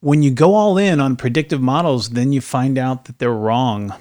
when you go all in on predictive models, then you find out that they're wrong.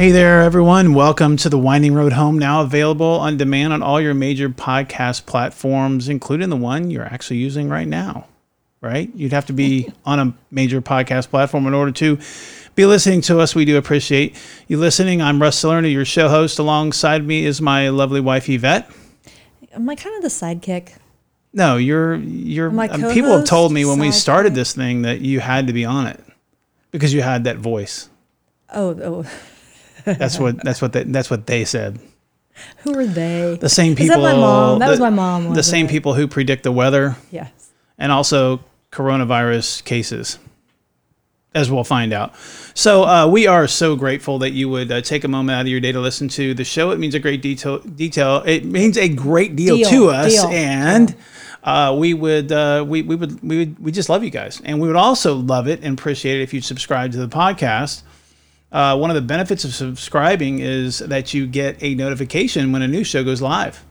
Hey there, everyone. Welcome to the Winding Road Home, now available on demand on all your major podcast platforms, including the one you're actually using right now. Right? You'd have to be on a major podcast platform in order to be listening to us. We do appreciate you listening. I'm Russ Salerno, your show host. Alongside me is my lovely wife, Yvette. Am I kind of the sidekick? No, you're you're. My um, people have told me when we started sidekick. this thing that you had to be on it because you had that voice. Oh, oh, That's what that's what they, that's what they said. who are they? The same Is people. that my mom? That the, was my mom. The same it? people who predict the weather Yes. and also coronavirus cases, as we'll find out. So uh, we are so grateful that you would uh, take a moment out of your day to listen to the show. It means a great detail. Detail. It means a great deal, Deal, to us, deal, and. Uh, we would uh, we, we would we would we just love you guys, and we would also love it and appreciate it if you'd subscribe to the podcast. Uh, one of the benefits of subscribing is that you get a notification when a new show goes live.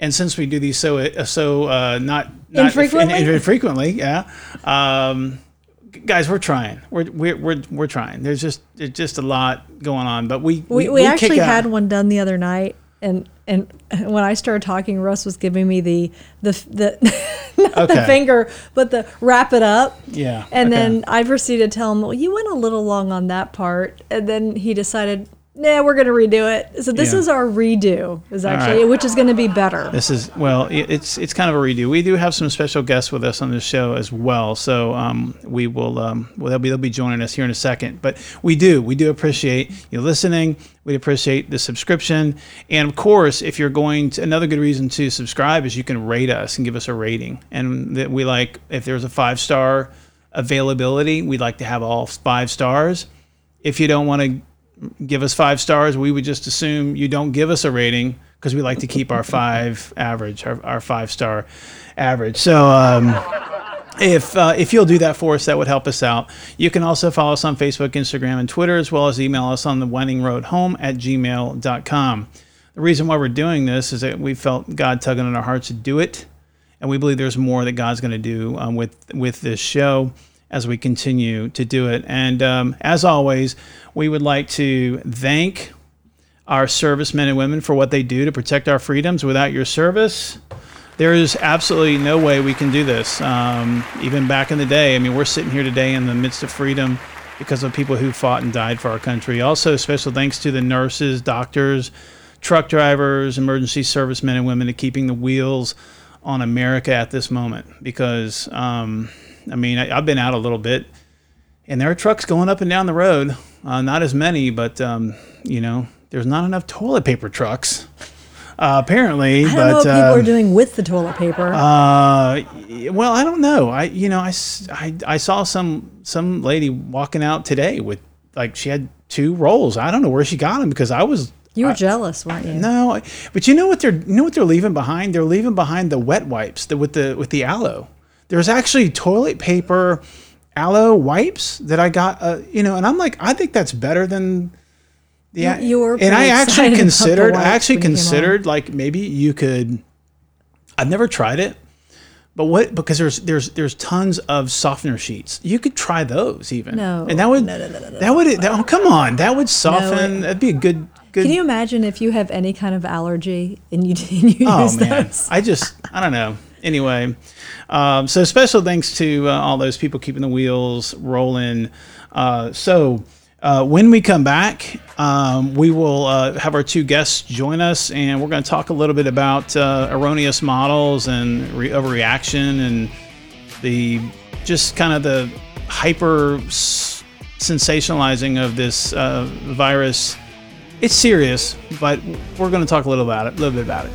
And since we do these so uh, so uh, not, not Infrequently? infrequently, yeah, um, guys, we're trying. We're, we're we're we're trying. There's just there's just a lot going on, but we We, we, kick actually had one done the other night, and and when I started talking, Russ was giving me the the the not Okay. the finger, but the wrap it up. Yeah, And okay. then I proceeded to tell him, well, you went a little long on that part, and then he decided. Nah, we're gonna redo it. So this Yeah. is our redo, is actually, right. which is gonna be better. This is well, it's it's kind of a redo. We do have some special guests with us on this show as well, so um, we will um, well they'll be they'll be joining us here in a second. But we do we do appreciate you listening. We appreciate the subscription, and of course, if you're going to another good reason to subscribe is you can rate us and give us a rating, and that we like if there's a five star availability, we'd like to have all five stars. If you don't want to give us five stars, we would just assume you don't give us a rating because we like to keep our five average, our, our five star average. So, um, if uh, if you'll do that for us, that would help us out. You can also follow us on Facebook, Instagram, and Twitter, as well as email us on the winding road home at gmail.com. The reason why we're doing this is that we felt God tugging on our hearts to do it, and we believe there's more that God's going to do um, with with this show as we continue to do it. And um, as always, we would like to thank our servicemen and women for what they do to protect our freedoms. Without your service, there is absolutely no way we can do this. Um, even back in the day, I mean, we're sitting here today in the midst of freedom because of people who fought and died for our country. Also, special thanks to the nurses, doctors, truck drivers, emergency servicemen and women to keeping the wheels on America at this moment. Because, um, I mean, I, I've been out a little bit, and there are trucks going up and down the road. Uh, not as many, but um, you know, there's not enough toilet paper trucks. Uh, apparently, I don't but know what people um, are doing with the toilet paper. uh, well, I don't know. I, you know, I, I, I saw some some lady walking out today with like she had two rolls. I don't know where she got them because I was you were I- jealous, weren't you? no, but you know what they're you know what they're leaving behind? They're leaving behind the wet wipes the, with the with the aloe. There's actually toilet paper aloe wipes that I got. Uh, you know, and I'm like, I think that's better than. Yeah, You- you were and I actually the considered. I actually when you came on. considered like maybe you could. I've never tried it, but what because there's there's there's tons of softener sheets. You could try those even. No, and that would no, no, no, that would that, oh come on that would soften. that'd be a good good. Can you imagine if you have any kind of allergy and you, and you Oh use man, those? I just I don't know. Anyway, um, so special thanks to uh, all those people keeping the wheels rolling. Uh, so uh, when we come back, um, we will uh, have our two guests join us, and we're going to talk a little bit about uh, erroneous models and re- overreaction and the just kind of the hyper s- sensationalizing of this uh, virus. It's serious, but we're going to talk a little about it, a little bit about it.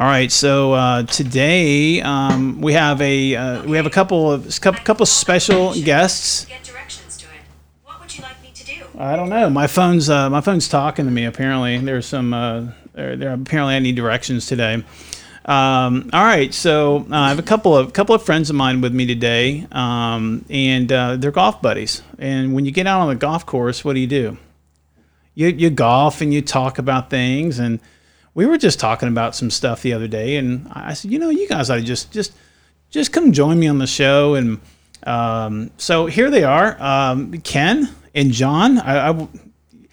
All right, so uh, today um, we have a uh, we have a couple of couple, couple special guests. Get directions to it. What would you like me to do? I don't know. My phone's uh, my phone's talking to me. Apparently, there's some uh, there, there. Apparently, I need directions today. Um, all right, so uh, I have a couple of couple of friends of mine with me today, um, and uh, they're golf buddies. And when you get out on the golf course, what do you do? You you golf and you talk about things. And we were just talking about some stuff the other day, and I said, you know, you guys ought to just just just come join me on the show. And um, so here they are, um, Ken and John. I, I,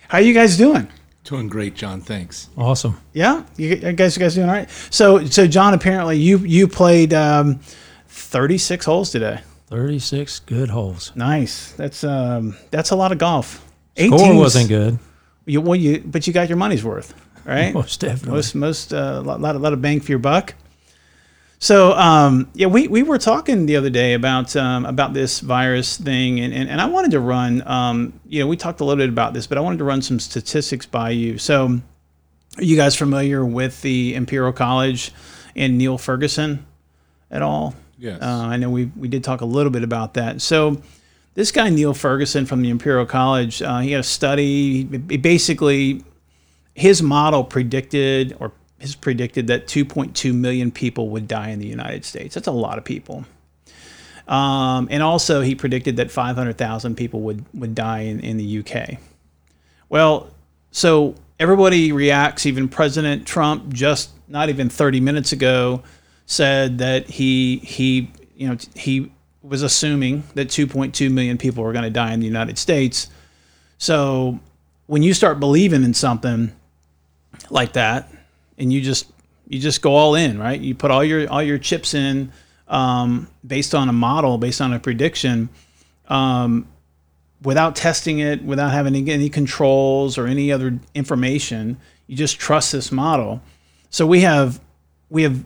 how you guys doing? Doing great, John. Thanks. Awesome. Yeah, you you guys, you guys doing all right? So, so John, apparently you you played um, thirty six holes today. 36 good holes. Nice. That's um, that's a lot of golf. Score wasn't good. You, well, you but you got your money's worth, right? Most definitely. most most uh, lot, lot lot of bang for your buck. So um, yeah, we, we were talking the other day about um, about this virus thing, and, and, and I wanted to run. Um, you know, we talked a little bit about this, but I wanted to run some statistics by you. So, are you guys familiar with the Imperial College and Neil Ferguson at all? Yes. Uh, I know we we did talk a little bit about that. So. This guy Neil Ferguson from the Imperial College, uh, he had a study. He basically, his model predicted or has predicted that 2.2 million people would die in the United States. That's a lot of people. Um, and also, he predicted that 500,000 people would, would die in, in the UK. Well, so everybody reacts. Even President Trump, just not even 30 minutes ago, said that he he you know he was assuming that 2.2 million people were going to die in the United States. So when you start believing in something like that, and you just you just go all in, right? You put all your all your chips in um, based on a model, based on a prediction, um, without testing it, without having any, any controls or any other information. You just trust this model. So we have we have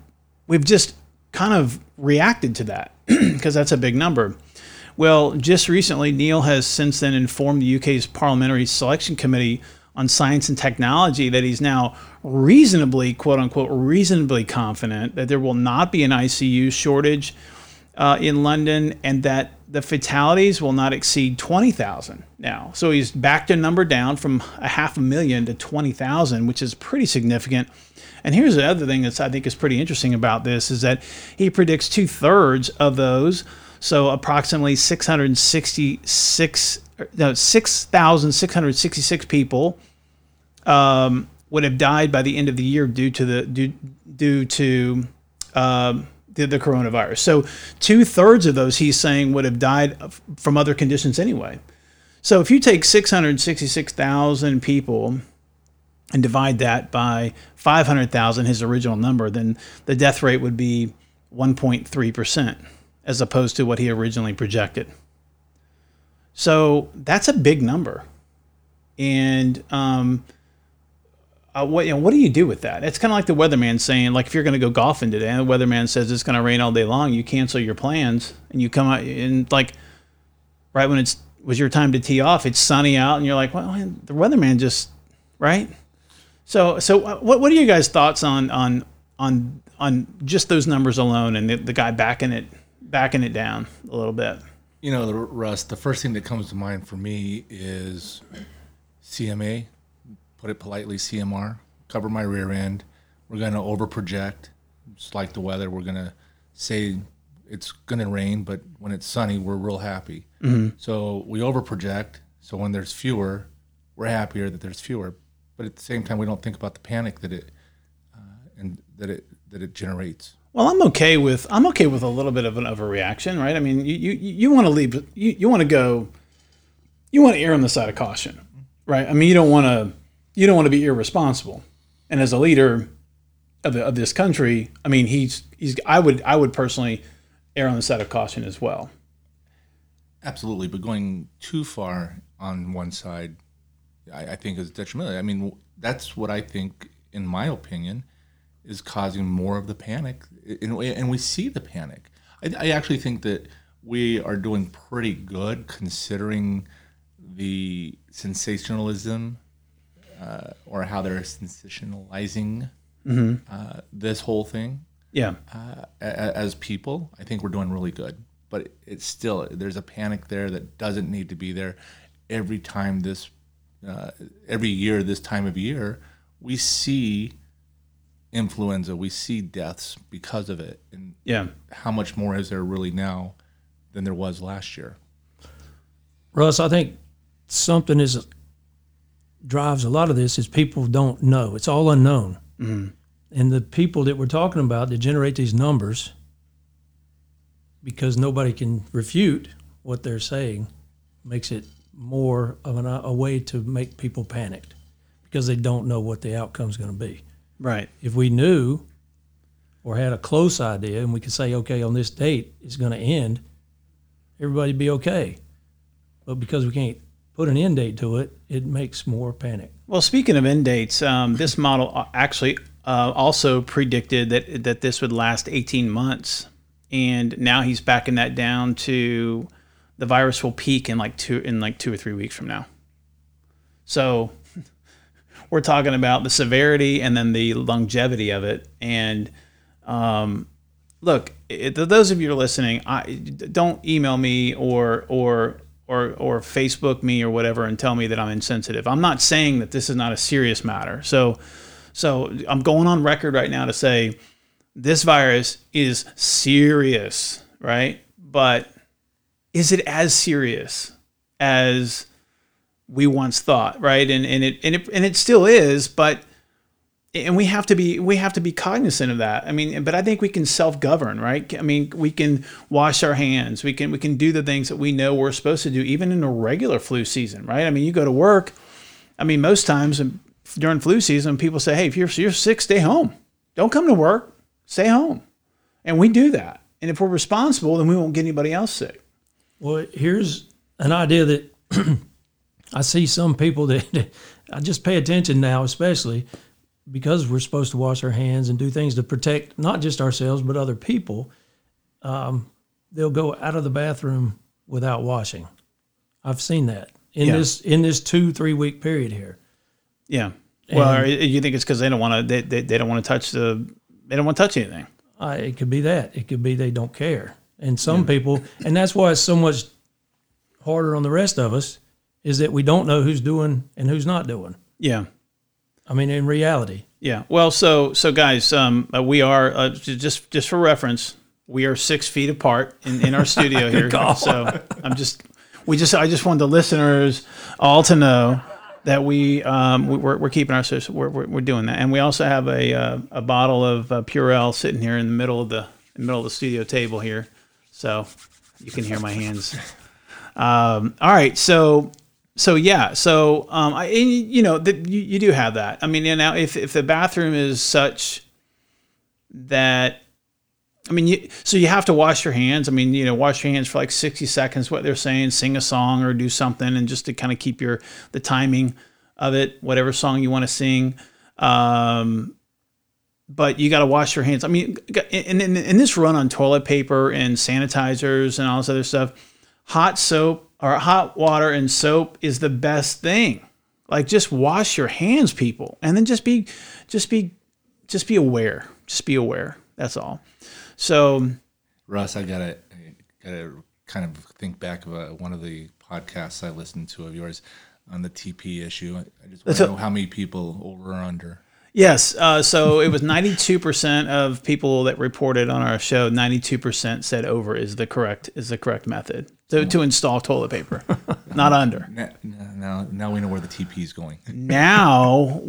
we've just kind of reacted to that because that's a big number. Well, just recently, Neil has since then informed the UK's Parliamentary Selection Committee on Science and Technology that he's now reasonably, quote unquote, reasonably confident that there will not be an ICU shortage uh, in London and that the fatalities will not exceed 20,000 now. So he's backed a number down from a half a million to 20,000, which is pretty significant. And here's the other thing that I think is pretty interesting about this is that he predicts two thirds of those, so approximately 666, no, 6,666 people um, would have died by the end of the year due to the due, due to um, the, the coronavirus. So two thirds of those he's saying would have died from other conditions anyway. So if you take 666,000 people and divide that by 500,000, his original number, then the death rate would be 1.3% as opposed to what he originally projected. So that's a big number. And um, uh, what you know, what do you do with that? It's kind of like the weatherman saying, like if you're going to go golfing today, and the weatherman says it's going to rain all day long, you cancel your plans and you come out and like right when it's was your time to tee off, it's sunny out, and you're like, well, the weatherman just right. So so uh, what what are you guys' thoughts on on on on just those numbers alone and the, the guy backing it backing it down a little bit? You know, the- Russ, the first thing that comes to mind for me is CMA, put it politely, CMR, cover my rear end. We're going to overproject. It's like the weather. We're going to say it's going to rain, but when it's sunny, we're real happy. So we overproject. So when there's fewer, we're happier that there's fewer. But at the same time, we don't think about the panic that it uh, and that it that it generates. Well, I'm okay with I'm okay with a little bit of an overreaction, right? I mean, you you, you want to leave you, you want to go you want to err on the side of caution, right? I mean, you don't want to you don't want to be irresponsible. And as a leader of, the, of this country, I mean, he's he's I would I would personally err on the side of caution as well. Absolutely, but going too far on one side, I, I think is detrimental. I mean, that's what I think, in my opinion, is causing more of the panic, and, and we see the panic. I, I actually think that we are doing pretty good considering the sensationalism uh, or how they're sensationalizing uh, this whole thing Yeah. a- as people, I think we're doing really good. But it's still there's a panic there that doesn't need to be there. Every time this, uh, every year this time of year, we see influenza, we see deaths because of it, and Yeah. how much more is there really now than there was last year? Russ, I think something is drives a lot of this is people don't know. It's all unknown. Mm-hmm. And the people that we're talking about that generate these numbers, because nobody can refute what they're saying, makes it more of an, a way to make people panicked because they don't know what the outcome is going to be. Right. If we knew or had a close idea and we could say, okay, on this date it's going to end, everybody'd be okay. But because we can't put an end date to it, it makes more panic. Well, speaking of end dates, um, this model actually uh, also predicted that that this would last 18 months, and now he's backing that down to the virus will peak in like two in like two or three weeks from now. So we're talking about the severity and then the longevity of it. And um, look, it, those of you who are listening, I don't email me or or or or Facebook me or whatever and tell me that I'm insensitive. I'm not saying that this is not a serious matter. So so I'm going on record right now to say this virus is serious, right? But is it as serious as we once thought, right? And and it and it and it still is, but and we have to be we have to be cognizant of that. I mean, but I think we can self-govern, right? I mean, we can wash our hands. We can we can do the things that we know we're supposed to do, even in a regular flu season, right? I mean, you go to work. I mean, most times during flu season, people say, "Hey, if you're you're sick, stay home. Don't come to work. Stay home." And we do that. And if we're responsible, then we won't get anybody else sick. Well, here's an idea that I see some people that I just pay attention now, especially because we're supposed to wash our hands and do things to protect not just ourselves but other people. Um, they'll go out of the bathroom without washing. I've seen that in Yeah. this in this two three week period here. Yeah. Well, And- or you think it's because they don't want to they, they, they don't want to touch the they don't want to touch anything. Uh, it could be that. It could be they don't care. And some people, and that's why it's so much harder on the rest of us, is that we don't know who's doing and who's not doing. Yeah. I mean, in reality, Yeah. Well, so so guys, um, uh, we are uh, just just for reference, we are six feet apart in, in our studio here. so I'm just we just I just want the listeners all to know that we um, we- we're, we're keeping our we're, we're, we're doing that, and we also have a uh, a bottle of uh, Purell sitting here in the middle of the in the middle of the studio table here, so you can hear my hands. Um, all right, so so yeah, so um, I you know you, you do have that. I mean, you know, if if the bathroom is such that, I mean, you, so you have to wash your hands. I mean, you know, wash your hands for like sixty seconds. What they're saying, sing a song or do something, and just to kind of keep your the timing of it, whatever song you want to sing. Um, but you got to wash your hands. I mean, in, in, in this run on toilet paper and sanitizers and all this other stuff, hot soap or hot water and soap is the best thing. Like just wash your hands, people, and then just be, just be, just be aware. Just be aware. That's all. So Russ, I gotta gotta kind of think back of uh one of the podcasts I listened to of yours on the TP issue. I I just want to know how many people over or under. Yes. Uh, so it was 92% of people that reported on our show. 92% said over is the correct is the correct method to, to install toilet paper, not under. Now, now, now we know where the TP is going. Now,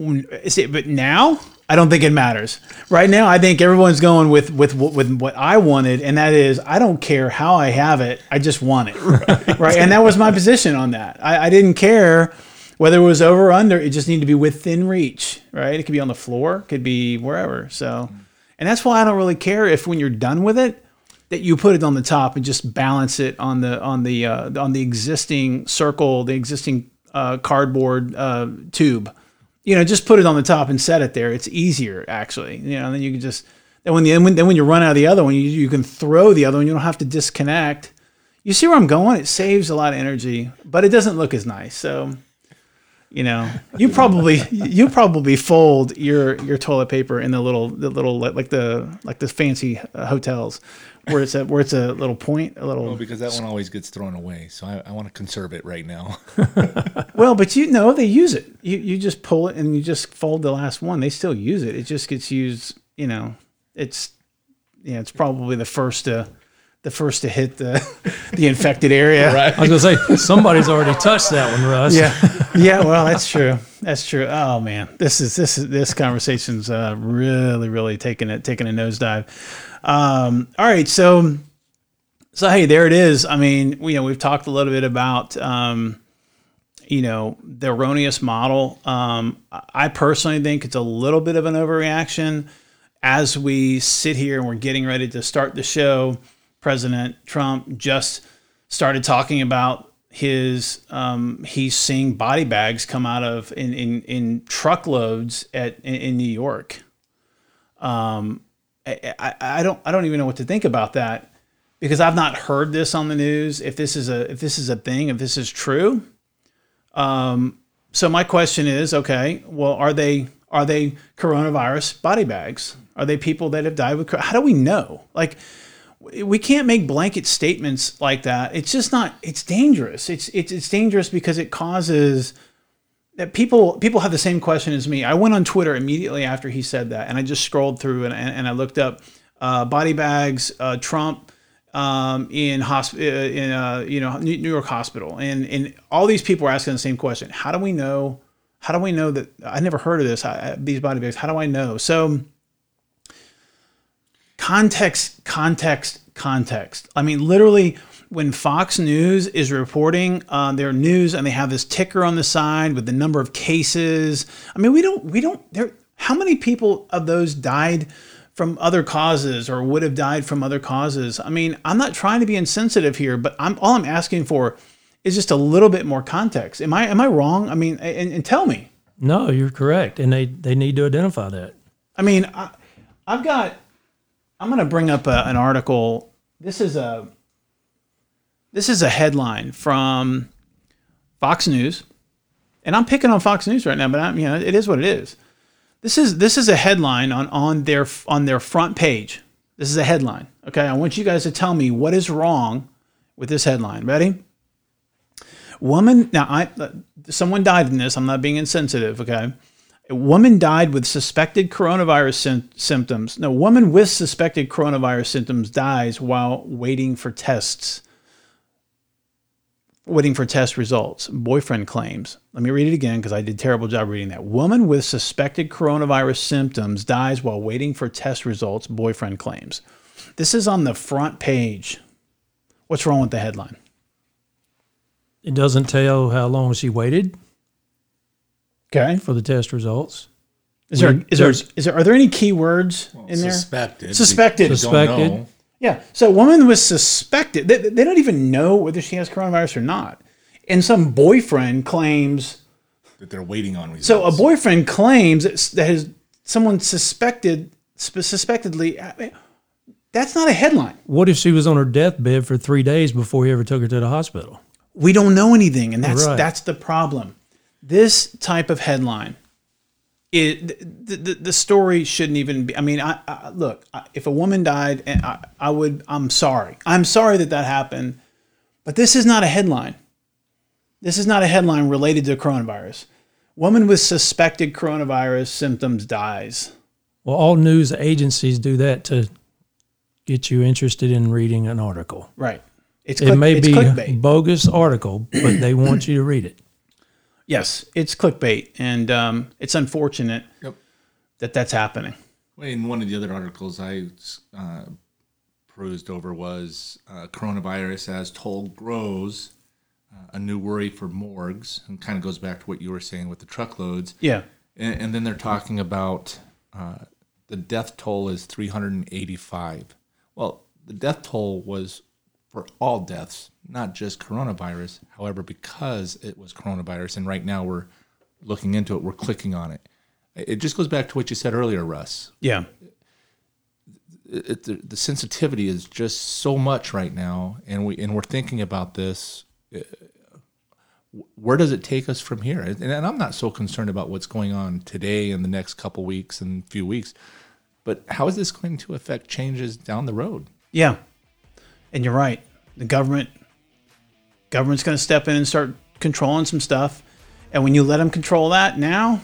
see, but now I don't think it matters. Right now, I think everyone's going with with with what I wanted, and that is I don't care how I have it, I just want it. Right, and that was my position on that. I, I didn't care whether it was over or under. It just needed to be within reach. Right, it could be on the floor, it could be wherever. So, and that's why I don't really care if when you're done with it that you put it on the top and just balance it on the on the uh, on the existing circle, the existing uh, cardboard uh, tube. You know, just put it on the top and set it there. It's easier actually. You know, then you can just then when the when, then when you run out of the other one, you, you can throw the other one. You don't have to disconnect. You see where I'm going? It saves a lot of energy, but it doesn't look as nice. So You know, you probably you probably fold your your toilet paper in the little the little like the like the fancy uh, hotels where it's a where it's a little point a little Well, because that one always gets thrown away, so I, I want to conserve it right now. Well, but you know they use it. You you just pull it and you just fold the last one. They still use it. It just gets used. You know, it's yeah, it's probably the first to the first to hit the the infected area. right. I was gonna say somebody's already touched that one, Russ. Yeah, yeah. Well, that's true. That's true. Oh man, this is this is this conversation's uh, really really taking it taking a nosedive. Um, all right, so so hey, there it is. I mean, you know, we've talked a little bit about um, you know the erroneous model. Um, I personally think it's a little bit of an overreaction. As we sit here and we're getting ready to start the show, President Trump just started talking about his um, he's seeing body bags come out of in in, in truckloads at in, in New York. Um, I, I, I don't I don't even know what to think about that because I've not heard this on the news. If this is a if this is a thing, if this is true, um, so my question is, okay, well, are they are they coronavirus body bags? Are they people that have died with? How do we know? Like, we can't make blanket statements like that. It's just not. It's dangerous. It's it's it's dangerous because it causes that people people have the same question as me. I went on Twitter immediately after he said that, and I just scrolled through and, and, and I looked up uh, body bags, uh, Trump um, in hosp- uh, in uh, you know New York hospital, and and all these people are asking the same question: How do we know? How do we know that? I never heard of this. I- these body bags. How do I know? So context, context, context. I mean, literally, when Fox News is reporting uh, their news and they have this ticker on the side with the number of cases. I mean, we don't, we don't. There, how many people of those died from other causes or would have died from other causes? I mean, I'm not trying to be insensitive here, but I'm all I'm asking for is just a little bit more context. Am I am I wrong? I mean, and, and tell me. No, you're correct, and they they need to identify that. I mean, I, I've got. I'm going to bring up a, an article. This is a. This is a headline from Fox News, and I'm picking on Fox News right now, but I'm, you know, it is what it is. This is this is a headline on on their on their front page. This is a headline. Okay, I want you guys to tell me what is wrong with this headline. Ready? Woman. Now, I uh, someone died in this. I'm not being insensitive. Okay. A woman died with suspected coronavirus sym- symptoms. No, woman with suspected coronavirus symptoms dies while waiting for tests. Waiting for test results. Boyfriend claims. Let me read it again because I did a terrible job reading that. Woman with suspected coronavirus symptoms dies while waiting for test results. Boyfriend claims. This is on the front page. What's wrong with the headline? It doesn't tell how long she waited Okay. for the test results. Is there, we, is there is there are there any key words in there? Suspected. Suspected. We don't Suspected. know. Yeah. So a woman was suspected. They, they don't even know whether she has coronavirus or not. And some boyfriend claims. that they're waiting on results. So a boyfriend claims that, s- that his someone suspected suspectedly. I mean, that's not a headline. What if she was on her deathbed for three days before he ever took her to the hospital? We don't know anything, and that's Right. that's the problem. This type of headline. It, the, the, the story shouldn't even be. I mean, I, I look. I, if a woman died, and I, I would. I'm sorry. I'm sorry that that happened. But this is not a headline. This is not a headline related to coronavirus. Woman with suspected coronavirus symptoms dies. Well, all news agencies do that to get you interested in reading an article. Right. It's It click, may it's be clickbait. a bogus article, but they want you to read it. Yes, it's clickbait, and um, it's unfortunate Yep. that that's happening. In one of the other articles I uh, perused over was uh, coronavirus as toll grows, uh, a new worry for morgues, and kind of goes back to what you were saying with the truckloads. Yeah. And, and then they're talking about uh, the death toll is 385. Well, the death toll was for all deaths, not just coronavirus. However, because it was coronavirus, and right now we're looking into it, we're clicking on it. It just goes back to what you said earlier, Russ. Yeah. It, the, the sensitivity is just so much right now, and we and we're thinking about this uh, where does it take us from here? And, and I'm not so concerned about what's going on today and the next couple weeks and few weeks, but how is this going to affect changes down the road? Yeah, and you're right. The government, government's going to step in and start controlling some stuff, and when you let them control that now,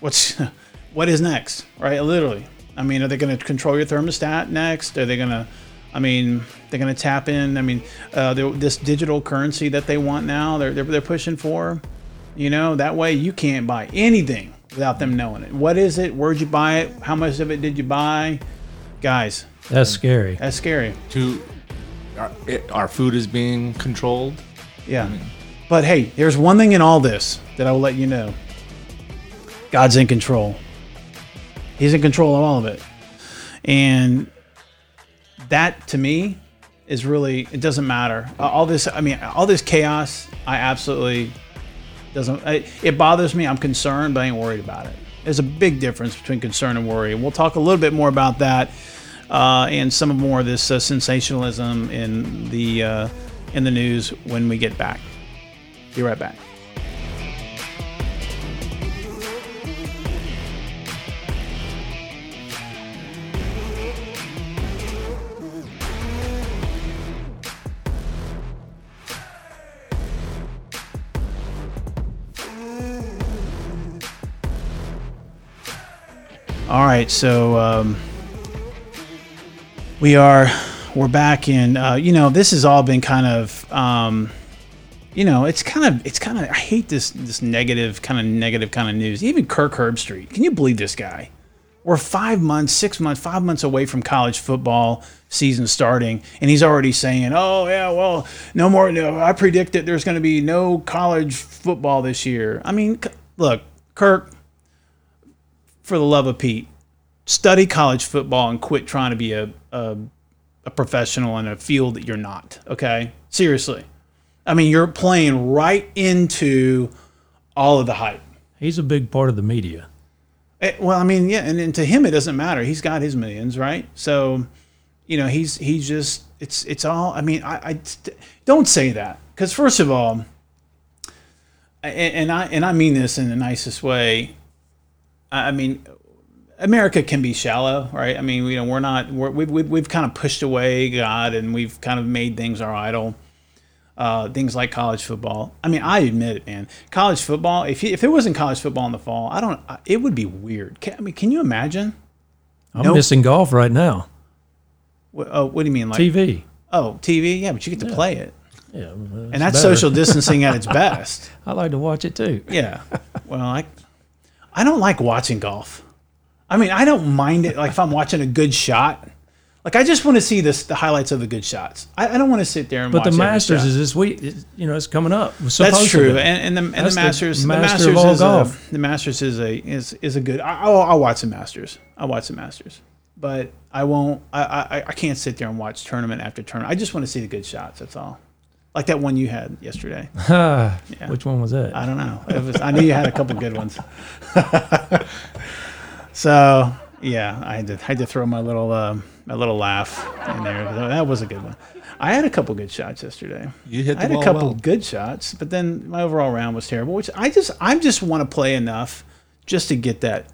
what's what is next? Right? Literally. I mean, are they going to control your thermostat next? Are they going to? I mean, they're going to tap in. I mean, uh, this digital currency that they want now, they're, they're they're pushing for. You know, that way you can't buy anything without them knowing it. What is it? Where'd you buy it? How much of it did you buy? Guys, That's scary. that's scary. To our, it, our food is being controlled. Yeah. But hey, there's one thing in all this that I will let you know God's in control. He's in control of all of it. And that to me is really, it doesn't matter. Uh, All this, I mean, all this chaos, I absolutely doesn't, I, it bothers me. I'm concerned, but I ain't worried about it. There's a big difference between concern and worry. And we'll talk a little bit more about that uh, and some more of this uh, sensationalism in the uh, in the news when we get back. Be right back. All right, so um, we are we're back in. Uh, you know, this has all been kind of. Um, you know, it's kind of it's kind of I hate this this negative kind of negative kind of news. Even Kirk Herbstreit, can you believe this guy? We're five months, six months, five months away from college football season starting, and he's already saying, "Oh yeah, well, no more. No, I predict that there's going to be no college football this year." I mean, look, Kirk, for the love of Pete, study college football and quit trying to be a, a, a professional in a field that you're not. Okay, seriously. I mean, you're playing right into all of the hype. He's a big part of the media. Eh, well, I mean, yeah, and, and to him it doesn't matter. He's got his millions, right? So, you know, he's he's just it's it's all. I mean, I, I don't say that because first of all, and, and I and I mean this in the nicest way. I mean, America can be shallow, right? I mean, you know, we're not we're, we've, we've we've kind of pushed away God and we've kind of made things our idol. Uh, things like college football. I mean, I admit it, man. College football. If you, if there wasn't college football in the fall, I don't. I- It would be weird. Can, I mean, can you imagine? I'm Nope. missing golf right now. What, oh, what do you mean, like TV. oh TV? Yeah, but you get to play it, Yeah, and that's social distancing at its best. I like to watch it too. Yeah. Well, I I don't like watching golf. I mean, I don't mind it. Like if I'm watching a good shot, like I just want to see this the highlights of the good shots. I, I don't want to sit there and But watch the Masters is this week. You know, it's coming up. It's That's true, and, and the and That's the the Masters, the, master Masters of all is golf. A, the Masters is a is is a good. I, I'll, I'll watch the Masters. I'll watch the Masters, but I won't. I, I I can't sit there and watch tournament after tournament. I just want to see the good shots. That's all. Like that one you had yesterday. Ah, Which one was that? I don't know. It was, I knew you had a couple good ones. so yeah, I had to I had to throw my little um, my little laugh in there. That was a good one. I had a couple good shots yesterday. You hit I had a couple well. good shots, but then my overall round was terrible. Which I just I just want to play enough just to get that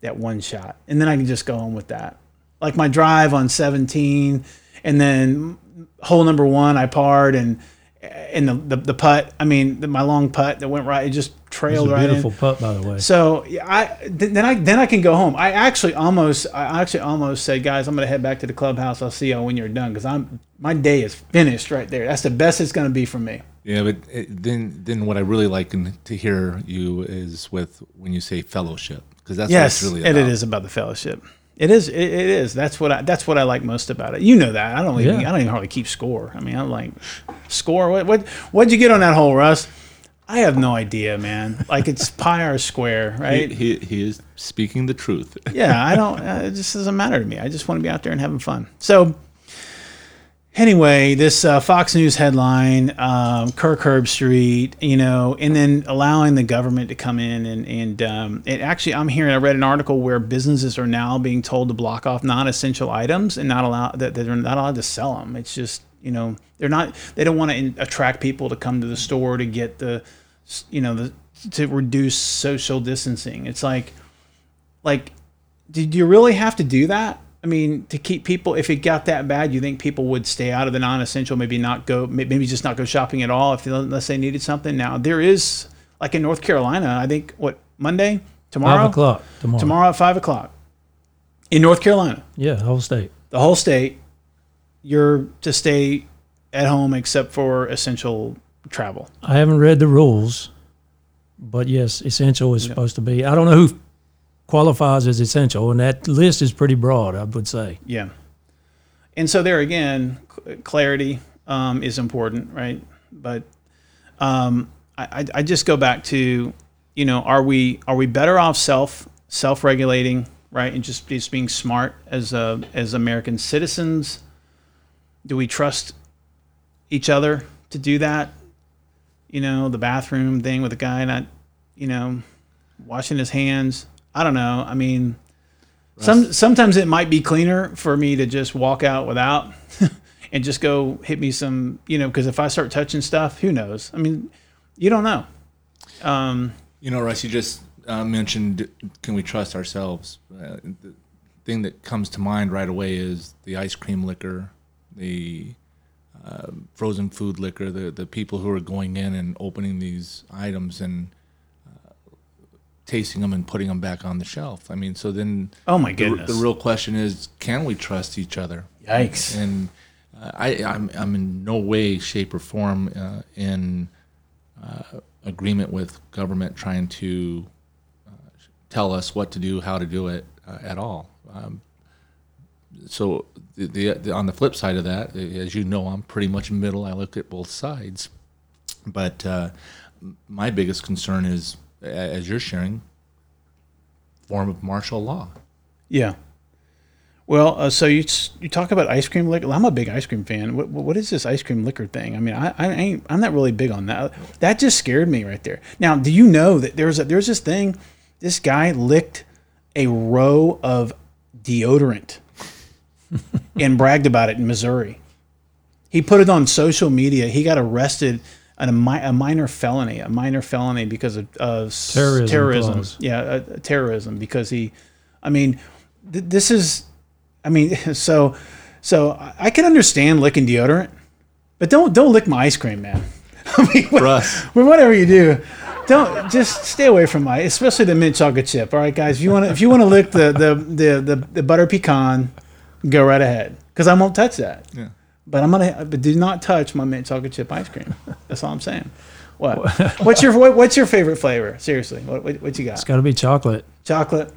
that one shot, and then I can just go home with that. Like my drive on 17, and then hole number one I parred, and and the the, the putt. I mean, the, my long putt that went right, it just It was trailed a right in. beautiful putt, by the way. So yeah, I th- then I then I can go home. I actually almost I actually almost said, guys, I'm gonna head back to the clubhouse. I'll see y'all when you're done because I'm my day is finished right there. That's the best it's gonna be for me. Yeah, but it, then then what I really like to hear you is with when you say fellowship because that's yes, what it's really and it is about the fellowship. It is. It, it is. That's what I. That's what I like most about it. You know that. I don't even. Yeah. I don't even hardly keep score. I mean, I'm like, score. What? What? What'd you get on that hole, Russ? I have no idea, man. Like it's pi or square, He, right? he, he is speaking the truth. yeah, I don't. Uh, it just doesn't matter to me. I just want to be out there and having fun. So, anyway, this uh, Fox News headline: um, Kirk Herbstreit, you know, and then allowing the government to come in and and um, it actually, I'm hearing. I read an article where businesses are now being told to block off non-essential items and not allow that they're not allowed to sell them. It's just You know, they're not. They don't want to attract people to come to the store to get the, you know, the to reduce social distancing. It's like, like, did you really have to do that? I mean, to keep people, if it got that bad, you think people would stay out of the non-essential, maybe not go, maybe just not go shopping at all if unless they needed something. Now there is, like in North Carolina, I think what Monday, tomorrow, Five o'clock tomorrow. tomorrow at five o'clock in North Carolina, Yeah, the whole state. the whole state, you're to stay at home except for essential travel. I haven't read the rules, but yes, essential is supposed to be. I don't know who qualifies as essential, and that list is pretty broad. I would say. Yeah. And so there again, clarity um, is important, right? But um, I, I, just go back to, you know, are we are we better off self self regulating, right, and just just being smart as uh, as American citizens? Do we trust each other to do that? You know, the bathroom thing with the guy not, you know, washing his hands. I don't know. I mean, some sometimes it might be cleaner for me to just walk out without and just go hit me some, you know, because if I start touching stuff, who knows? I mean, you don't know. Um, You know, Russ, you just uh, mentioned can we trust ourselves? Uh, the thing that comes to mind right away is the ice cream licker, the uh, frozen food licker, the, the people who are going in and opening these items and tasting them and putting them back on the shelf. I mean, so then oh my goodness! the real question is can we trust each other? Yikes! and uh, I, I'm, I'm in no way, shape, or form uh, in uh, agreement with government trying to uh, tell us what to do, how to do it uh, at all. Um, so the, the, the on the flip side of that, as you know, I'm pretty much middle. I look at both sides, but uh, my biggest concern is, as you're sharing, form of martial law. Yeah. Well, uh, so you you talk about ice cream licker. I'm a big ice cream fan. What what is this ice cream licker thing? I mean, I, I ain't I'm not really big on that. That just scared me right there. Now, do you know that there's a, there's this thing? This guy licked a row of deodorant and bragged about it in Missouri. He put it on social media. He got arrested a, mi- a minor felony, a minor felony because of s- Terrorism terrorism. Yeah, uh, terrorism because he, I mean, th- this is, I mean, so, so I- I can understand licking deodorant, but don't don't lick my ice cream, man. I mean, what- Russ. well, whatever you do, don't just stay away from my, especially the mint chocolate chip. All right, guys, if you want to, if you want to lick the the, the the the butter pecan, go right ahead, because I won't touch that. Yeah. But I'm gonna, but do not touch my mint chocolate chip ice cream. That's all I'm saying. What? What's your what, What's your favorite flavor? Seriously, what what, what you got? It's got? got to be chocolate. Chocolate,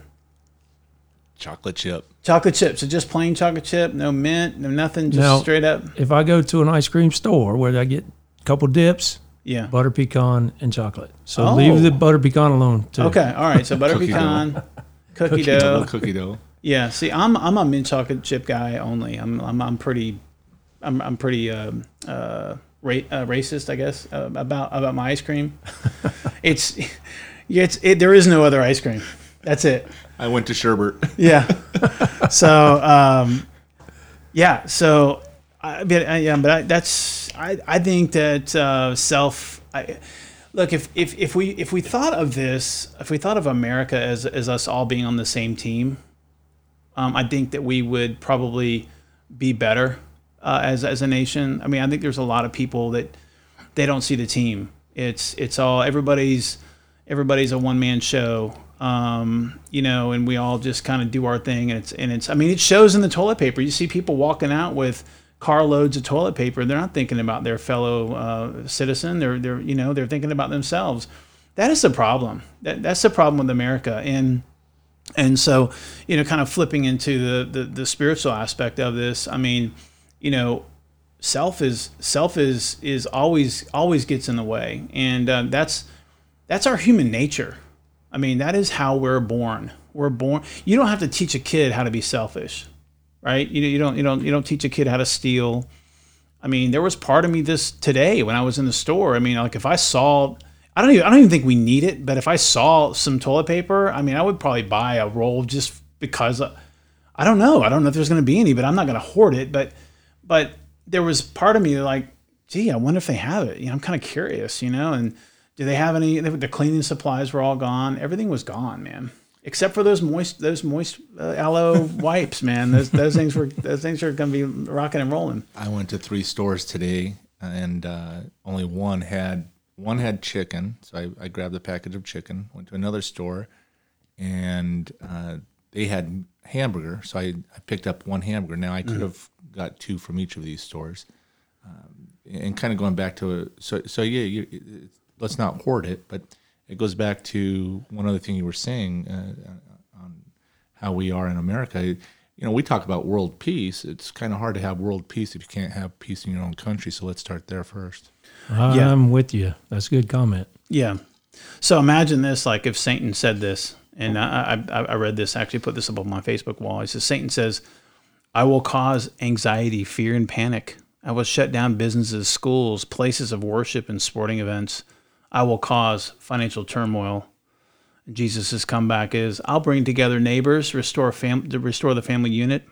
Chocolate chip. chocolate chip. So just plain chocolate chip, no mint, no nothing, just Now- straight up. If I go to an ice cream store where I get a couple dips, Yeah. butter pecan and chocolate. So Oh. leave the butter pecan alone too. Okay. All right. So butter Cookie dough. pecan, cookie, Cookie dough. No cookie dough. Yeah. See, I'm I'm a mint chocolate chip guy only. I'm I'm, I'm pretty, I'm I'm pretty um, uh, ra- uh, racist, I guess, uh, about about my ice cream. it's, it's it, there is no other ice cream. That's it. I went to Sherbert. Yeah. so um, yeah. So I, but, uh, yeah, but I, that's I I think that uh, self. I, look if, if if we if we thought of this if we thought of America as as us all being on the same team, um, I think that we would probably be better uh, as as a nation. I mean, I think there's a lot of people that they don't see the team. It's it's all everybody's everybody's a one man show. Um, you know, and we all just kind of do our thing, and it's and it's. I mean, it shows in the toilet paper. You see people walking out with carloads of toilet paper. They're not thinking about their fellow uh, citizen. They're they're you know they're thinking about themselves. That is the problem. That, that's the problem with America. And and so you know, kind of flipping into the, the the spiritual aspect of this. I mean, you know, self is self is is always always gets in the way, and uh, that's that's our human nature. I mean, that is how we're born. We're born. You don't have to teach a kid how to be selfish, right? You, you don't you don't you don't teach a kid how to steal. I mean, there was part of me this today when I was in the store. I mean, like if I saw, I don't even I don't even think we need it, but if I saw some toilet paper, I mean, I would probably buy a roll just because. uh, I don't know. I don't know if there's going to be any, but I'm not going to hoard it. But but there was part of me like, gee, I wonder if they have it. You know, I'm kind of curious, you know, and do they have any? The cleaning supplies were all gone. Everything was gone, man, except for those moist, those moist uh, aloe wipes, man. Those those things were those things are going to be rocking and rolling. I went to three stores today, and uh, only one had one had chicken. So I, I grabbed a package of chicken. Went to another store, and uh, they had hamburger. So I, I picked up one hamburger. Now I could have got two from each of these stores. Um, and kind of going back to so so yeah, you, let's not hoard it, but it goes back to one other thing you were saying uh, on how we are in America. You know, we talk about world peace. It's kind of hard to have world peace if you can't have peace in your own country. So let's start there first. Yeah. I'm with you. That's a good comment. Yeah. So imagine this: like if Satan said this, and I, I, I read this, actually put this up on my Facebook wall. He says, Satan says, "I will cause anxiety, fear, and panic. I will shut down businesses, schools, places of worship, and sporting events. I will cause financial turmoil." Jesus' comeback is, "I'll bring together neighbors, restore fam- restore the family unit.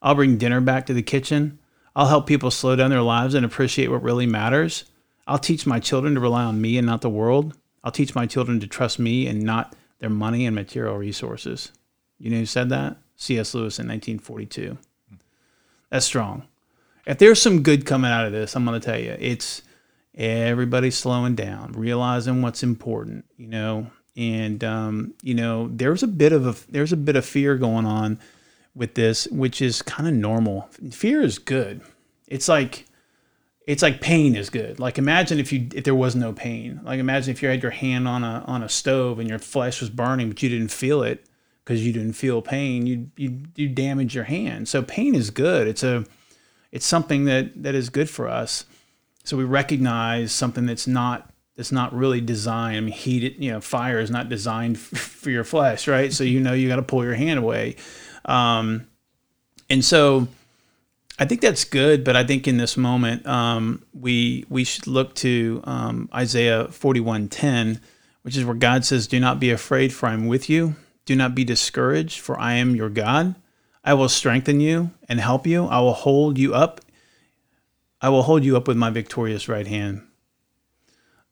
I'll bring dinner back to the kitchen. I'll help people slow down their lives and appreciate what really matters. I'll teach my children to rely on me and not the world. I'll teach my children to trust me and not their money and material resources. You know who said that? C.S. Lewis in 1942. That's strong. If there's some good coming out of this, I'm going to tell you, it's everybody slowing down, realizing what's important, you know, and um, you know, there's a bit of a there's a bit of fear going on with this, which is kind of normal. Fear is good. It's like it's like pain is good. Like imagine if you if there was no pain. Like imagine if you had your hand on a on a stove and your flesh was burning, but you didn't feel it because you didn't feel pain. You you you damage your hand. So pain is good. It's a it's something that that is good for us. So we recognize something that's not that's not really designed. I mean, heat you know, fire is not designed for your flesh, right? So you know you got to pull your hand away, um, and so I think that's good. But I think in this moment, um, we we should look to um, Isaiah forty one ten, which is where God says, "Do not be afraid, for I am with you. Do not be discouraged, for I am your God. I will strengthen you and help you. I will hold you up. I will hold you up with my victorious right hand."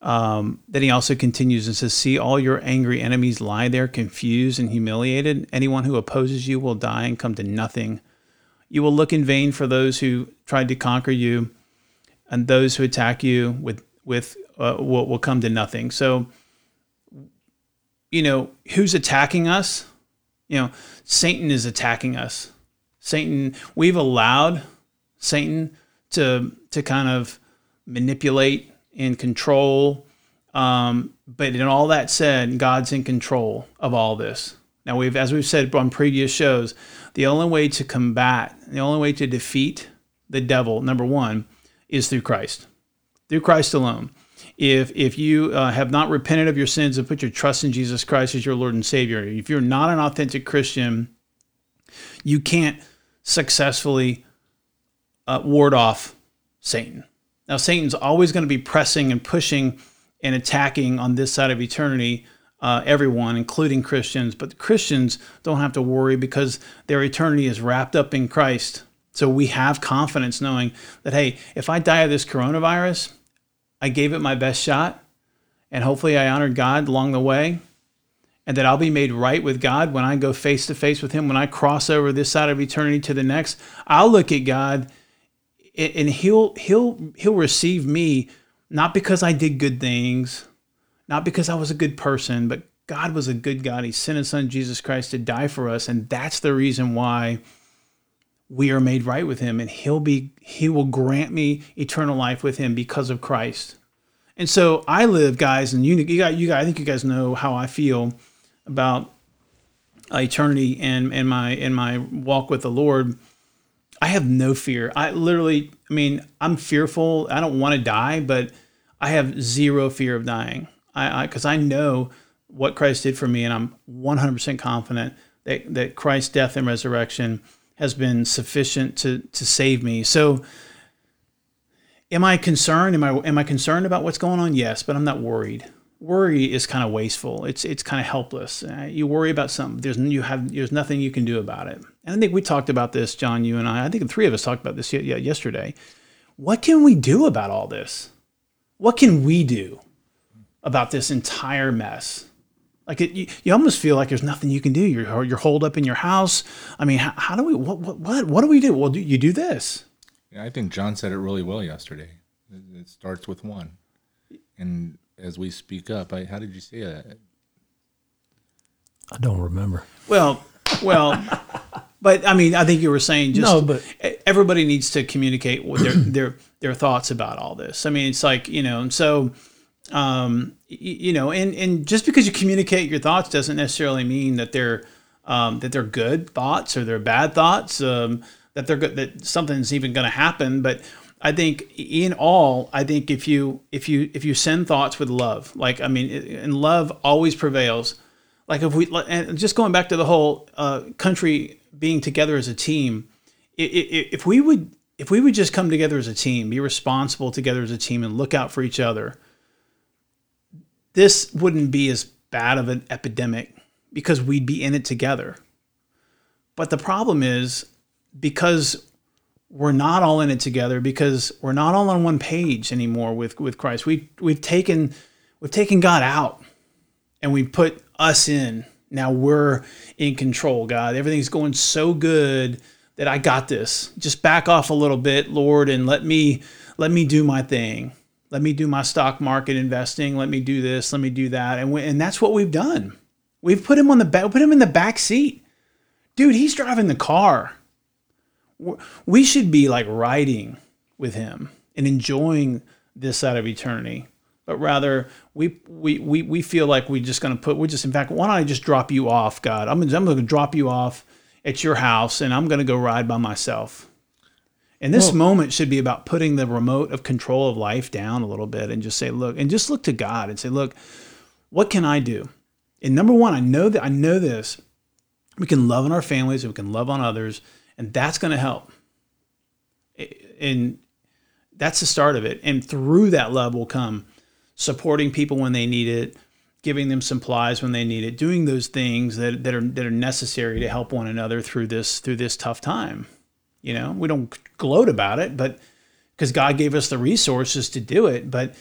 Um, then he also continues and says, See all your angry enemies lie there, confused and humiliated. Anyone who opposes you will die and come to nothing. You will look in vain for those who tried to conquer you, and those who attack you with with uh, will, will come to nothing. So, you know, who's attacking us? You know, Satan is attacking us. Satan, we've allowed Satan to to kind of manipulate and control. Um, but in all that said, God's in control of all this. Now we've, as we've said on previous shows, the only way to combat, the only way to defeat the devil, number one, is through Christ, through Christ alone. If if you uh, have not repented of your sins and put your trust in Jesus Christ as your Lord and Savior, if you're not an authentic Christian, you can't successfully uh, ward off Satan. Now, Satan's always going to be pressing and pushing and attacking on this side of eternity uh, everyone, including Christians. But Christians don't have to worry because their eternity is wrapped up in Christ. So we have confidence knowing that, hey, if I die of this coronavirus, I gave it my best shot, and hopefully I honored God along the way, and that I'll be made right with God when I go face to face with Him, when I cross over this side of eternity to the next. I'll look at God and he'll he'll he'll receive me not because I did good things, not because I was a good person, but God was a good God. He sent his son Jesus Christ to die for us, and that's the reason why we are made right with him and he'll be he will grant me eternal life with him because of Christ. And so I live guys and you you got you guys I think you guys know how I feel about uh, eternity and and my in my walk with the Lord I have no fear. I literally, I mean, I'm fearful. I don't want to die, but I have zero fear of dying. I, because I, I, know what Christ did for me, and I'm 100% confident that, that Christ's death and resurrection has been sufficient to to save me. So, am I concerned? Am I am I concerned about what's going on? Yes, but I'm not worried. Worry is kind of wasteful. It's it's kind of helpless. Uh, you worry about something. There's you have there's nothing you can do about it. And I think we talked about this, John, you and I. I think the three of us talked about this yesterday. what can we do about all this? What can we do about this entire mess? Like it, you, you almost feel like there's nothing you can do. You're you're holed up in your house. I mean, how, how do we what, what what what do we do? Well, do you do this? Yeah, I think John said it really well yesterday. It, it starts with one, and as we speak up, I, how did you say that? I don't remember. Well, well, but I mean, I think you were saying just No, but- e- everybody needs to communicate with their their their thoughts about all this. I mean, it's like you know, and so um, you know, and and just because you communicate your thoughts doesn't necessarily mean that they're um, that they're good thoughts or they're bad thoughts. Um, that they're good, that something's even going to happen, but. I think in all, I think if you if you if you send thoughts with love, like I mean, and love always prevails like if we and just going back to the whole uh, country being together as a team if we would if we would just come together as a team be responsible together as a team and look out for each other this wouldn't be as bad of an epidemic because we'd be in it together but the problem is because we're not all in it together because we're not all on one page anymore with with Christ we we've taken we've taken God out and we put us in. Now we're in control, God. Everything's going so good that I got this. Just back off a little bit, Lord, and let me let me do my thing. Let me do my stock market investing. Let me do this. Let me do that. And we, and that's what we've done. We've put him on the back. Put him in the back seat, dude. He's driving the car. We should be like riding with him and enjoying this side of eternity but rather we we we, we feel like we're just going to put we're just in fact why don't i just drop you off god i'm, I'm going to drop you off at your house and i'm going to go ride by myself and this moment should be about putting the remote of control of life down a little bit and just say look and just look to god and say look what can i do? And number one i know that i know this. We can love on our families and we can love on others and that's going to help and that's the start of it. And through that love will come supporting people when they need it, giving them supplies when they need it, doing those things that, that are that are necessary to help one another through this through this tough time. You know, we don't gloat about it, but because God gave us the resources to do it. But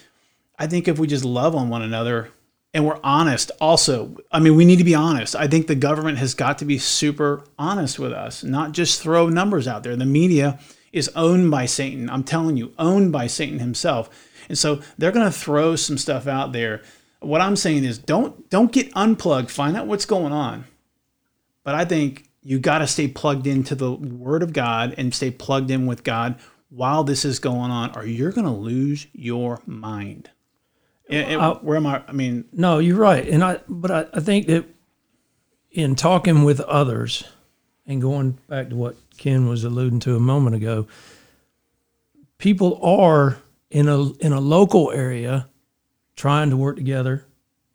I think if we just love on one another and we're honest, also, I mean, we need to be honest. I think the government has got to be super honest with us, not just throw numbers out there. The media is owned by Satan. I'm telling you, owned by Satan himself. And so they're going to throw some stuff out there. What I'm saying is don't don't get unplugged. Find out what's going on. But I think you got to stay plugged into the word of God and stay plugged in with God while this is going on or you're going to lose your mind. And- and where am I? I mean, No, you're right, and I. But I, I think that in talking with others, and going back to what Ken was alluding to a moment ago, people are in a in a local area trying to work together.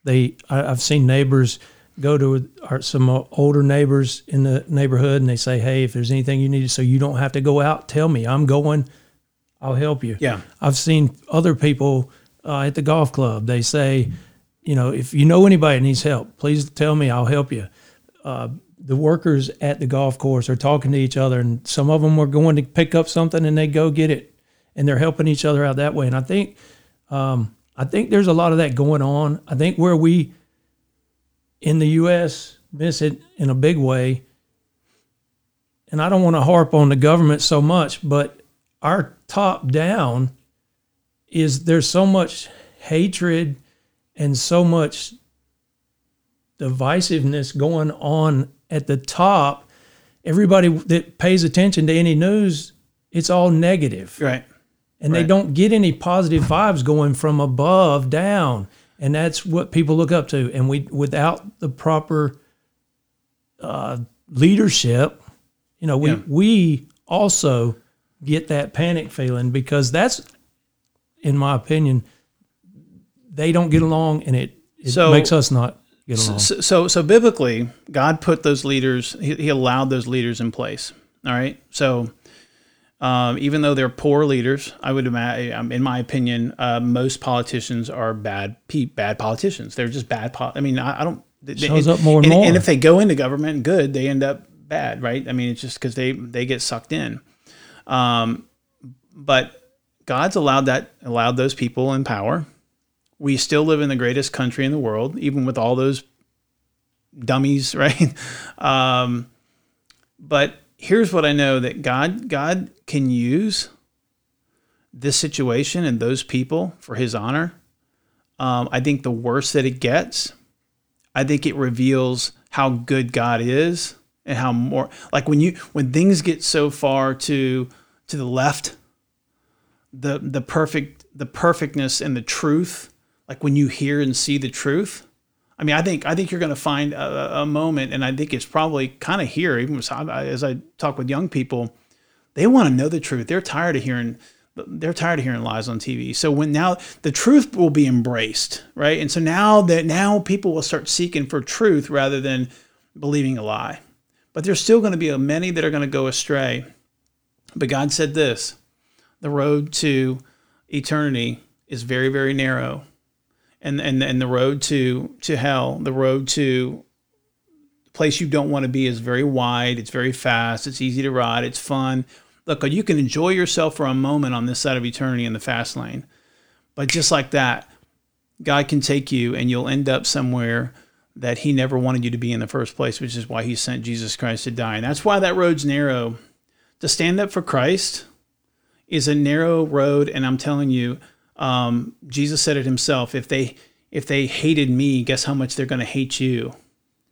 They, I, I've seen neighbors go to our, some older neighbors in the neighborhood, and they say, "Hey, if there's anything you need, so you don't have to go out, tell me. I'm going. I'll help you." Yeah. I've seen other people uh, at the golf club. They say, you know, if you know anybody that needs help, please tell me. I'll help you. Uh, the workers at the golf course are talking to each other, and some of them are going to pick up something, and they go get it, and they're helping each other out that way. And I think, um, I think there's a lot of that going on. I think where we in the U.S. miss it in a big way, and I don't want to harp on the government so much, but our top down is there's so much hatred and so much divisiveness going on at the top. Everybody that pays attention to any news, it's all negative right. and they don't get any positive vibes going from above down and that's what people look up to and we without the proper uh, leadership you know we Yeah. we also get that panic feeling because that's in my opinion they don't get along and it, it So- makes us not get along So, so, so biblically, God put those leaders. He, he allowed those leaders in place. All right. So, um, even though they're poor leaders, I would imagine, in my opinion, uh, most politicians are bad, pe- bad politicians. They're just bad. Po- I mean, I, I don't. They, Shows up more and more. And if they go into government good, they end up bad, right? I mean, it's just because they they get sucked in. Um, but God's allowed that allowed those people in power. We still live in the greatest country in the world, even with all those dummies, right? Um, but here's what I know that God God can use this situation and those people for His honor. Um, I think the worse that it gets, I think it reveals how good God is and how more like when you when things get so far to to the left, the the perfect the perfectness and the truth, like when you hear and see the truth. I mean, I think I think you're going to find a, a moment, and I think it's probably kind of here. Even as I talk with young people, they want to know the truth. They're tired of hearing they're tired of hearing lies on TV. So when now the truth will be embraced, right? And so now that now people will start seeking for truth rather than believing a lie. But there's still going to be many that are going to go astray. But God said this, the road to eternity is very very narrow. And and and the road to to hell, the road to the place you don't want to be is very wide, it's very fast, it's easy to ride, it's fun look, uh, you can enjoy yourself for a moment on this side of eternity in the fast lane. But just like that, God can take you and you'll end up somewhere that He never wanted you to be in the first place, which is why He sent Jesus Christ to die. And that's why that road's narrow. To stand up for Christ is a narrow road, and I'm telling you, um, Jesus said it Himself. If they if they hated me, guess how much they're going to hate you,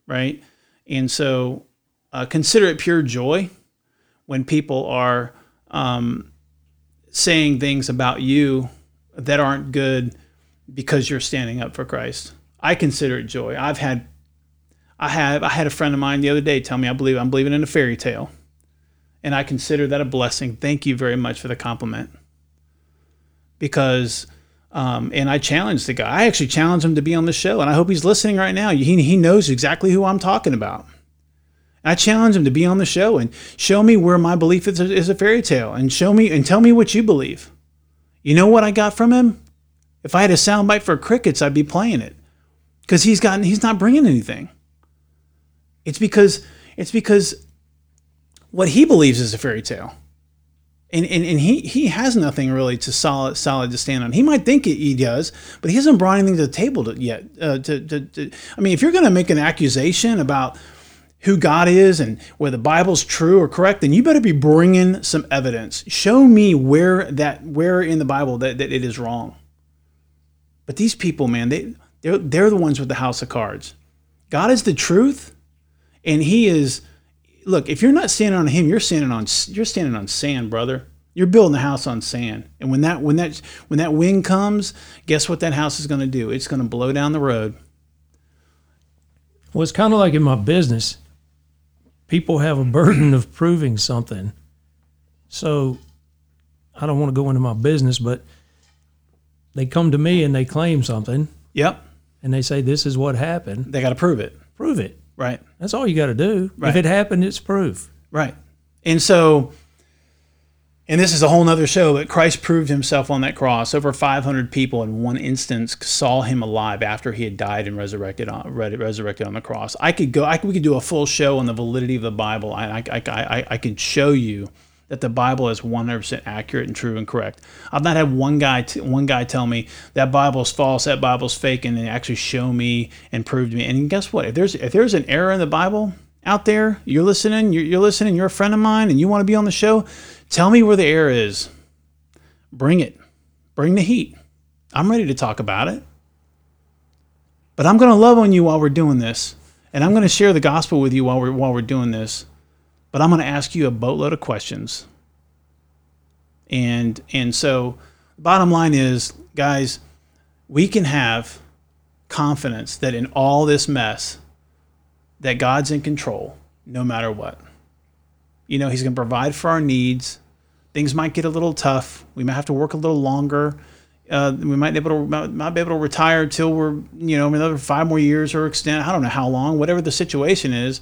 right? And so, uh, consider it pure joy when people are um, saying things about you that aren't good because you're standing up for Christ. I consider it joy. I've had I have I had a friend of mine the other day tell me I believe I'm believing in a fairy tale. And I consider that a blessing. Thank you very much for the compliment. Because um, and I challenged the guy. I actually challenged him to be on the show, and I hope he's listening right now. He, he knows exactly who I'm talking about. I challenge him to be on the show and show me where my belief is is a fairy tale and show me and tell me what you believe. You know what I got from him? If I had a soundbite for crickets, I'd be playing it because he's gotten he's not bringing anything. It's because it's because what he believes is a fairy tale. And, and, and he, he has nothing really to solid solid to stand on. He might think he does, but he hasn't brought anything to the table to, yet. Uh, to, to, to, I mean, if you're going to make an accusation about who God is and whether the Bible's true or correct, then you better be bringing some evidence. Show me where that where in the Bible that, that it is wrong. But these people, man, they they're, they're the ones with the house of cards. God is the truth, and He is. Look, if you're not standing on Him, you're standing on you're standing on sand, brother. You're building a house on sand, and when that when that when that wind comes, guess what that house is going to do? It's going to blow down the road. Well, it's kind of like in my business people have a burden of proving something. So I don't want to go into my business, but they come to me and they claim something Yep. and they say, This is what happened. They got to prove it. Prove it. Right. That's all you got to do. Right. If it happened, it's proof. Right. And so, and this is a whole nother show, but Christ proved himself on that cross. Over 500 people in one instance saw him alive after he had died and resurrected on, resurrected on the cross. I could go, I, we could do a full show on the validity of the Bible. I, I, I, I, I could show you that the Bible is 100% accurate and true and correct. I've not had one guy t- one guy tell me that Bible's false, that Bible's fake, and then actually show me and prove to me. And guess what? If there's if there's an error in the Bible out there, you're listening, you're, you're listening, you're a friend of mine, and you want to be on the show, tell me where the error is. Bring it. Bring the heat. I'm ready to talk about it. But I'm going to love on you while we're doing this, and I'm going to share the gospel with you while we're while we're doing this but I'm going to ask you a boatload of questions. And and so bottom line is, guys, we can have confidence that in all this mess that God's in control no matter what. You know, he's going to provide for our needs. Things might get a little tough. We might have to work a little longer. Uh, we might be able to might, be able to retire till we're you know another five more years or extend. I don't know how long. Whatever the situation is,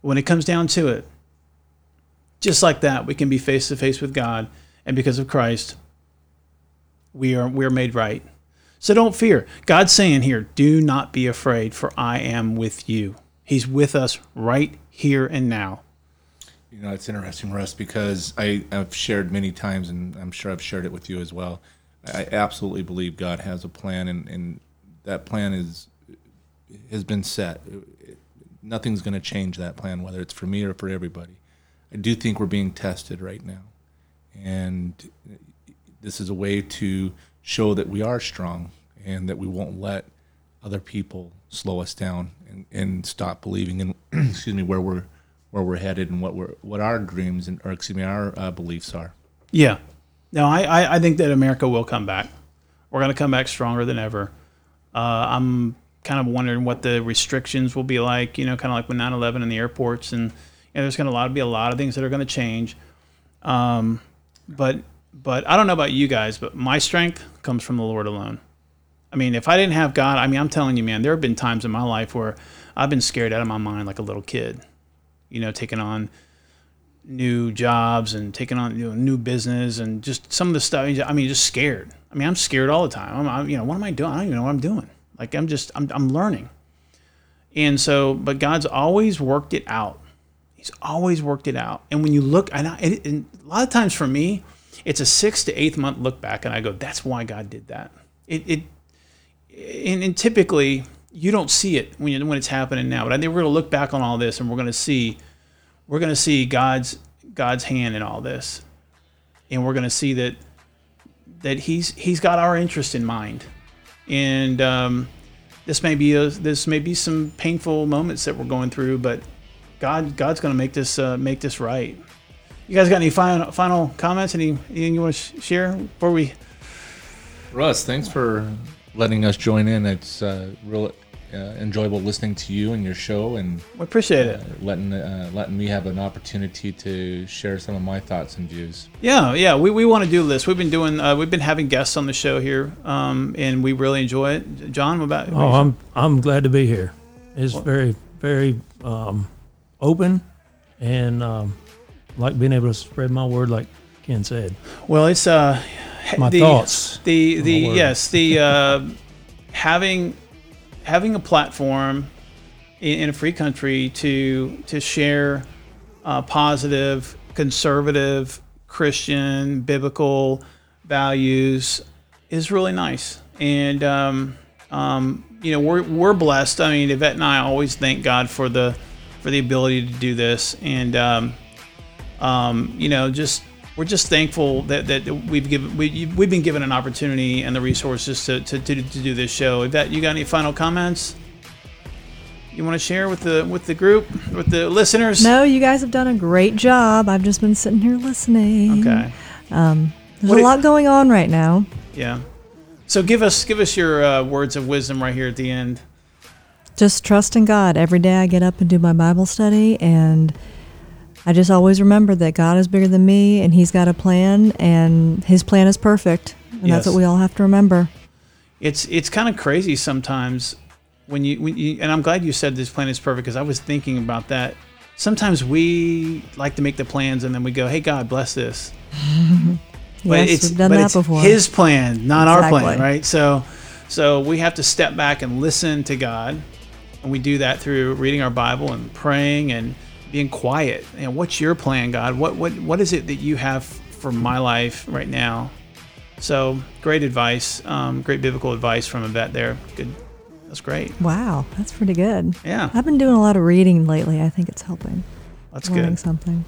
when it comes down to it, just like that, we can be face to face with God, and because of Christ, we are we are made right. So don't fear. God's saying here, do not be afraid, for I am with you. He's with us right here and now. You know, it's interesting, Russ, because I've shared many times, and I'm sure I've shared it with you as well. I absolutely believe God has a plan, and, and that plan is has been set. Nothing's going to change that plan, whether it's for me or for everybody. I do think we're being tested right now, and this is a way to show that we are strong and that we won't let other people slow us down and, and stop believing in excuse me where we're where we're headed and what we're what our dreams and or excuse me our uh, beliefs are. Yeah. No, I, I, I think that America will come back. We're going to come back stronger than ever. Uh, I'm kind of wondering what the restrictions will be like, you know, kind of like with 9 11 in the airports. And know, there's going to be a lot of things that are going to change. Um, but, but I don't know about you guys, but my strength comes from the Lord alone. I mean, if I didn't have God, I mean, I'm telling you, man, there have been times in my life where I've been scared out of my mind like a little kid, you know, taking on new jobs and taking on you know, new business and just some of the stuff. I mean, just scared. I mean, I'm scared all the time. I'm, I'm, you know, what am I doing? I don't even know what I'm doing. Like I'm just, I'm, I'm learning. And so, but God's always worked it out. He's always worked it out. And when you look, and, I, and a lot of times for me, it's a six to eighth month look back, and I go, that's why God did that. It, it, and, and typically you don't see it when you, when it's happening now. But I think we're going to look back on all this, and we're going to see we're going to see God's God's hand in all this, and we're going to see that that he's he's got our interest in mind, and um, this may be a, this may be some painful moments that we're going through, but God God's going to make this uh, make this right. You guys got any final final comments? Any anything you want to sh- share before we? Russ, thanks for letting us join in. It's uh, real uh, enjoyable listening to you and your show, and We appreciate it. letting uh, letting me have an opportunity to share some of my thoughts and views. Yeah, yeah, we, we want to do this. We've been doing, uh, we've been having guests on the show here, um, and we really enjoy it. John, what about? Oh, I'm I'm glad to be here. It's very very um, open, and um, like being able to spread my word, like Ken said. well, it's uh, My the, thoughts. The the yes, the uh, having having a platform in, in a free country to to share uh, positive, conservative, Christian, biblical values is really nice. And um, um, you know, we're we're blessed. I mean, Yvette and I always thank God for the for the ability to do this, and um, um, you know, just we're just thankful that, that we've given we, we've been given an opportunity and the resources to, to, to, to do this show. Yvette, you got any final comments? You want to share with the with the group with the listeners? No, you guys have done a great job. I've just been sitting here listening. Okay. There's What a lot going on right now. Yeah. So give us give us your uh, words of wisdom right here at the end. Just trust in God. Every day I get up and do my Bible study, and I just always remember that God is bigger than me, and He's got a plan, and His plan is perfect. And Yes. that's what we all have to remember. It's it's kind of crazy sometimes when you when you and I'm glad you said this plan is perfect because I was thinking about that. Sometimes we like to make the plans and then we go, "Hey God, bless this." yes, we've done but that it's before. His plan, not our plan, right? So, so we have to step back and listen to God, and we do that through reading our Bible and praying and being quiet. And what's your plan, God? What what what is it that you have for my life right now? So great advice, um, great biblical advice from Yvette there. Good, that's great. wow, that's pretty good. Yeah, I've been doing a lot of reading lately. I think it's helping. that's learning good. something.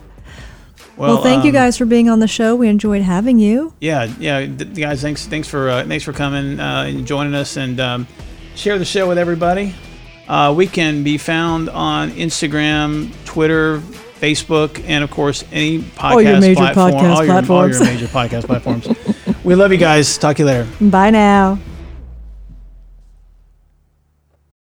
Well, thank you um, guys for being on the show. We enjoyed having you. Yeah, yeah, guys. Thanks, thanks for uh, thanks for coming uh, and joining us, and um, share the show with everybody. Uh, we can be found on Instagram, Twitter, Facebook, and of course any podcast All your major platform, podcast all your, all your major podcast platforms. we love you guys. Talk to you later. Bye now.